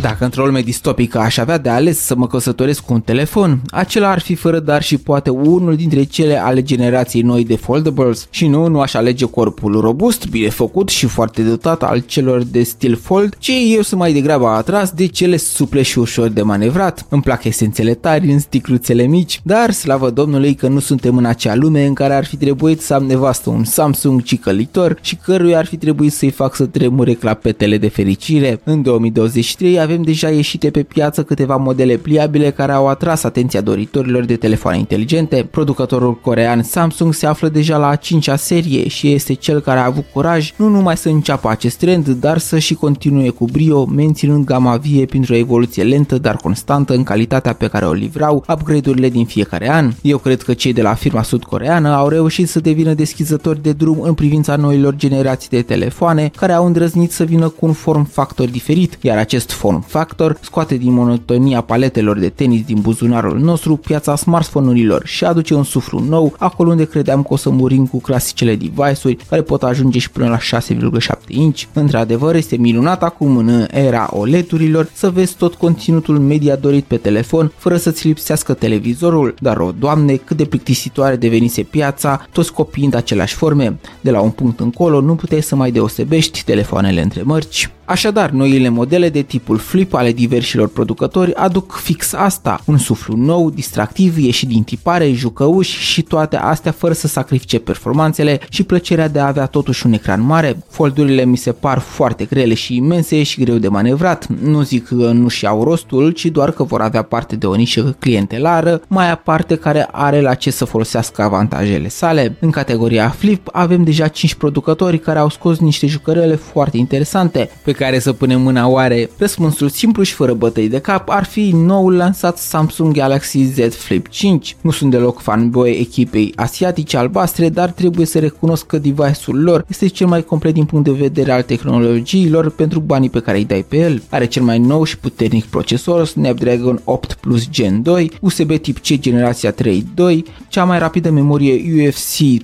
Dacă într-o lume distopică aș avea de ales să mă căsătoresc cu un telefon, acela ar fi fără dar și poate unul dintre cele ale generației noi de foldables. Și nu, nu aș alege corpul robust, bine făcut și foarte dotat al celor de stil fold, ci eu sunt mai degrabă atras de cele suple și ușor de manevrat. Îmi plac esențele tari în sticluțele mici, dar slavă Domnului că nu suntem în acea lume în care ar fi trebuit să am nevastă un Samsung cicălitor și căruia ar fi trebuit să-i fac să tremure clapetele de fericire. În 2023 avem deja ieșite pe piață câteva modele pliabile care au atras atenția doritorilor de telefoane inteligente. Producătorul corean Samsung se află deja la a cincea serie și este cel care a avut curaj nu numai să înceapă acest trend, dar să și continue cu brio, menținând gama vie printr-o evoluție lentă, dar constantă în calitatea pe care o livrau upgrade-urile din fiecare an. Eu cred că cei de la firma sud-coreană au reușit să devină deschizători de drum în privința noilor generații de telefoane care au îndrăznit să vină cu un form factor diferit, iar acest form factor scoate din monotonia paletelor de tenis din buzunarul nostru piața smartphone-urilor și aduce un suflu nou acolo unde credeam că o să murim cu clasicele device-uri care pot ajunge și până la 6,7 inch. Într-adevăr, este minunat acum în era OLED-urilor să vezi tot conținutul media dorit pe telefon fără să-ți lipsească televizorul, dar o doamne cât de plictisitoare devenise piața, toți copiind aceleași forme. De la un punct încolo nu puteai să mai deosebești telefoanele între mărci. Așadar, noile modele de tipul flip ale diversilor producători aduc fix asta, un suflu nou, distractiv, ieșit din tipare, jucăuși și toate astea fără să sacrifice performanțele și plăcerea de a avea totuși un ecran mare. Foldurile mi se par foarte grele și imense și greu de manevrat. Nu zic că nu și au rostul, ci doar că vor avea parte de o nișă clientelară, mai aparte care are la ce să folosească avantajele sale. În categoria flip avem deja 5 producători care au scos niște jucărele foarte interesante, pe care să punem mâna oare? Răspunsul simplu și fără bătăi de cap ar fi noul lansat Samsung Galaxy Z Flip 5. Nu sunt deloc fanboy echipei asiatice albastre, dar trebuie să recunosc că device-ul lor este cel mai complet din punct de vedere al tehnologiilor pentru banii pe care îi dai pe el. Are cel mai nou și puternic procesor Snapdragon 8 Plus Gen 2, USB tip C generația 3.2, cea mai rapidă memorie UFC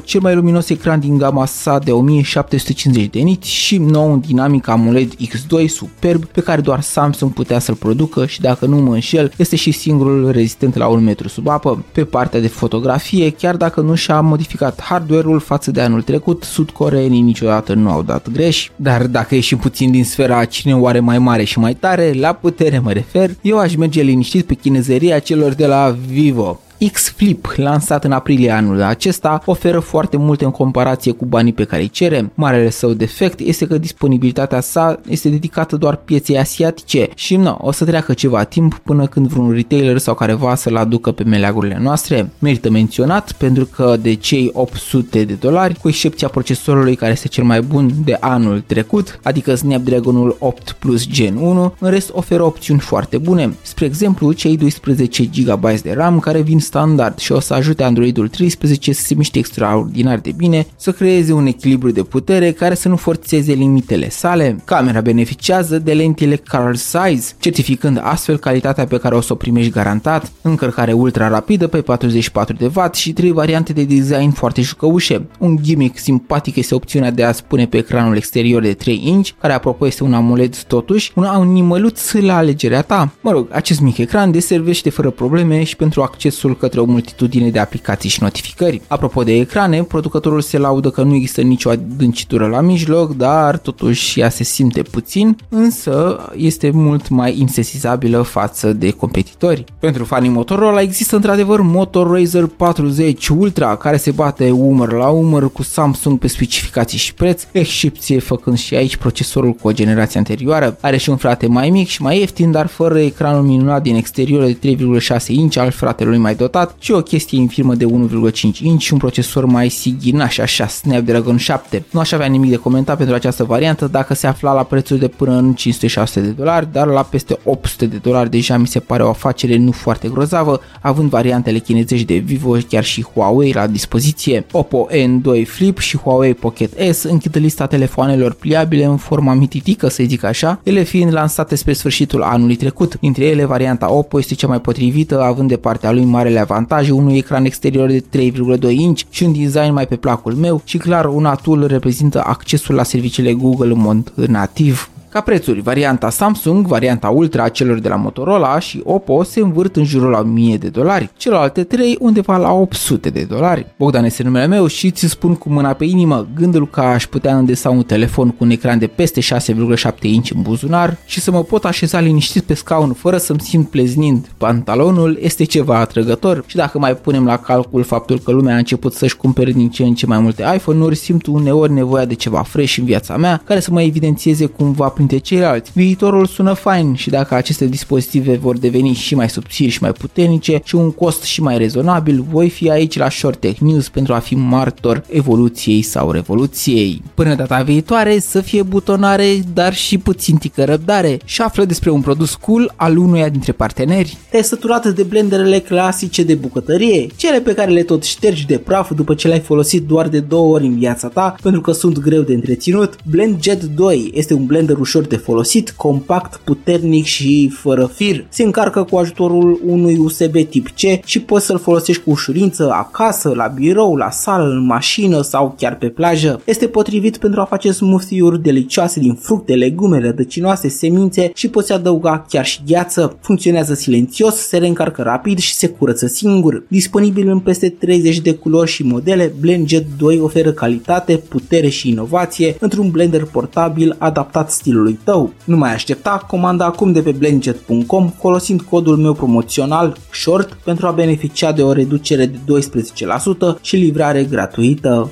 4.0, cel mai luminos ecran din gama sa de 1750 de nit și nou un dinamic AMOLED X2 superb pe care doar Samsung putea să-l producă și dacă nu mă înșel, este și singurul rezistent la un metru sub apă. Pe partea de fotografie, chiar dacă nu și-a modificat hardware-ul față de anul trecut, sudcoreenii niciodată nu au dat greș, dar dacă ieșim puțin din sfera cine oare mai mare și mai tare, la putere mă refer, eu aș merge liniștit pe chinezăria celor de la Vivo. X Flip, lansat în aprilie anul acesta, oferă foarte multe în comparație cu banii pe care îi cere. Marele său defect este că disponibilitatea sa este dedicată doar pieței asiatice și nu, o să treacă ceva timp până când vreun retailer sau careva să-l aducă pe meleagurile noastre. Merită menționat pentru că de cei 800 de dolari, cu excepția procesorului care este cel mai bun de anul trecut, adică Snapdragonul 8 Plus Gen 1, în rest oferă opțiuni foarte bune. Spre exemplu, cei 12 GB de RAM care vin standard și o să ajute Androidul 13 să se miște extraordinar de bine, să creeze un echilibru de putere care să nu forțeze limitele sale. Camera beneficiază de lentile Carl Size, certificând astfel calitatea pe care o să o primești garantat, încărcare ultra rapidă pe 44 de W și trei variante de design foarte jucăușe. Un gimmick simpatic este opțiunea de a spune pe ecranul exterior de 3 inch, care apropo este un AMOLED totuși, un animăluț la alegerea ta. Mă rog, acest mic ecran deservește fără probleme și pentru accesul către o multitudine de aplicații și notificări. Apropo de ecrane, producătorul se laudă că nu există nicio adâncitură la mijloc, dar totuși ea se simte puțin, însă este mult mai insesizabilă față de competitori. Pentru fanii Motorola există într-adevăr Motor Razr 40 Ultra, care se bate umăr la umăr cu Samsung pe specificații și preț, excepție făcând și aici procesorul cu o generație anterioară. Are și un frate mai mic și mai ieftin, dar fără ecranul minunat din exterior de 3,6 inch al fratelui mai dotat dotat și o chestie infirmă de 1,5 inch și un procesor mai sighinaș așa, Snapdragon 7. Nu aș avea nimic de comentat pentru această variantă dacă se afla la prețuri de până în 500-600 de dolari, dar la peste 800 de dolari deja mi se pare o afacere nu foarte grozavă, având variantele chinezești de Vivo, chiar și Huawei la dispoziție. Oppo N2 Flip și Huawei Pocket S închid lista telefoanelor pliabile în forma mititică, să zic așa, ele fiind lansate spre sfârșitul anului trecut. Dintre ele, varianta Oppo este cea mai potrivită, având de partea lui marele avantaje, unui ecran exterior de 3,2 inch și un design mai pe placul meu și clar un atul reprezintă accesul la serviciile Google în mod nativ Ca prețuri, varianta Samsung, varianta Ultra a celor de la Motorola și Oppo se învârt în jurul la 1000 de dolari, celelalte trei undeva la 800 de dolari. Bogdan este numele meu și ți spun cu mâna pe inimă gândul că aș putea îndesa un telefon cu un ecran de peste 6,7 inch în buzunar și să mă pot așeza liniștit pe scaun fără să-mi simt pleznind pantalonul este ceva atrăgător și dacă mai punem la calcul faptul că lumea a început să-și cumpere din ce în ce mai multe iPhone-uri, simt uneori nevoia de ceva fresh în viața mea care să mă evidențieze cumva printre ceilalți. Viitorul sună fain și dacă aceste dispozitive vor deveni și mai subțiri și mai puternice și un cost și mai rezonabil, voi fi aici la Short Tech News pentru a fi martor evoluției sau revoluției. Până data viitoare să fie butonare, dar și puțin tică răbdare și află despre un produs cool al unuia dintre parteneri. Te-ai săturat de blenderele clasice de bucătărie, cele pe care le tot ștergi de praf după ce le-ai folosit doar de două ori în viața ta pentru că sunt greu de întreținut? Blend Jet 2 este un blender ușor de folosit, compact, puternic și fără fir. Se încarcă cu ajutorul unui USB tip C și poți să-l folosești cu ușurință acasă, la birou, la sală, în mașină sau chiar pe plajă. Este potrivit pentru a face smoothie-uri delicioase din fructe, legume, rădăcinoase, semințe și poți adăuga chiar și gheață. Funcționează silențios, se reîncarcă rapid și se curăță singur. Disponibil în peste 30 de culori și modele, BlendJet 2 oferă calitate, putere și inovație într-un blender portabil adaptat stilului tău. Nu mai aștepta, comanda acum de pe blendjet.com folosind codul meu promoțional SHORT pentru a beneficia de o reducere de 12% și livrare gratuită.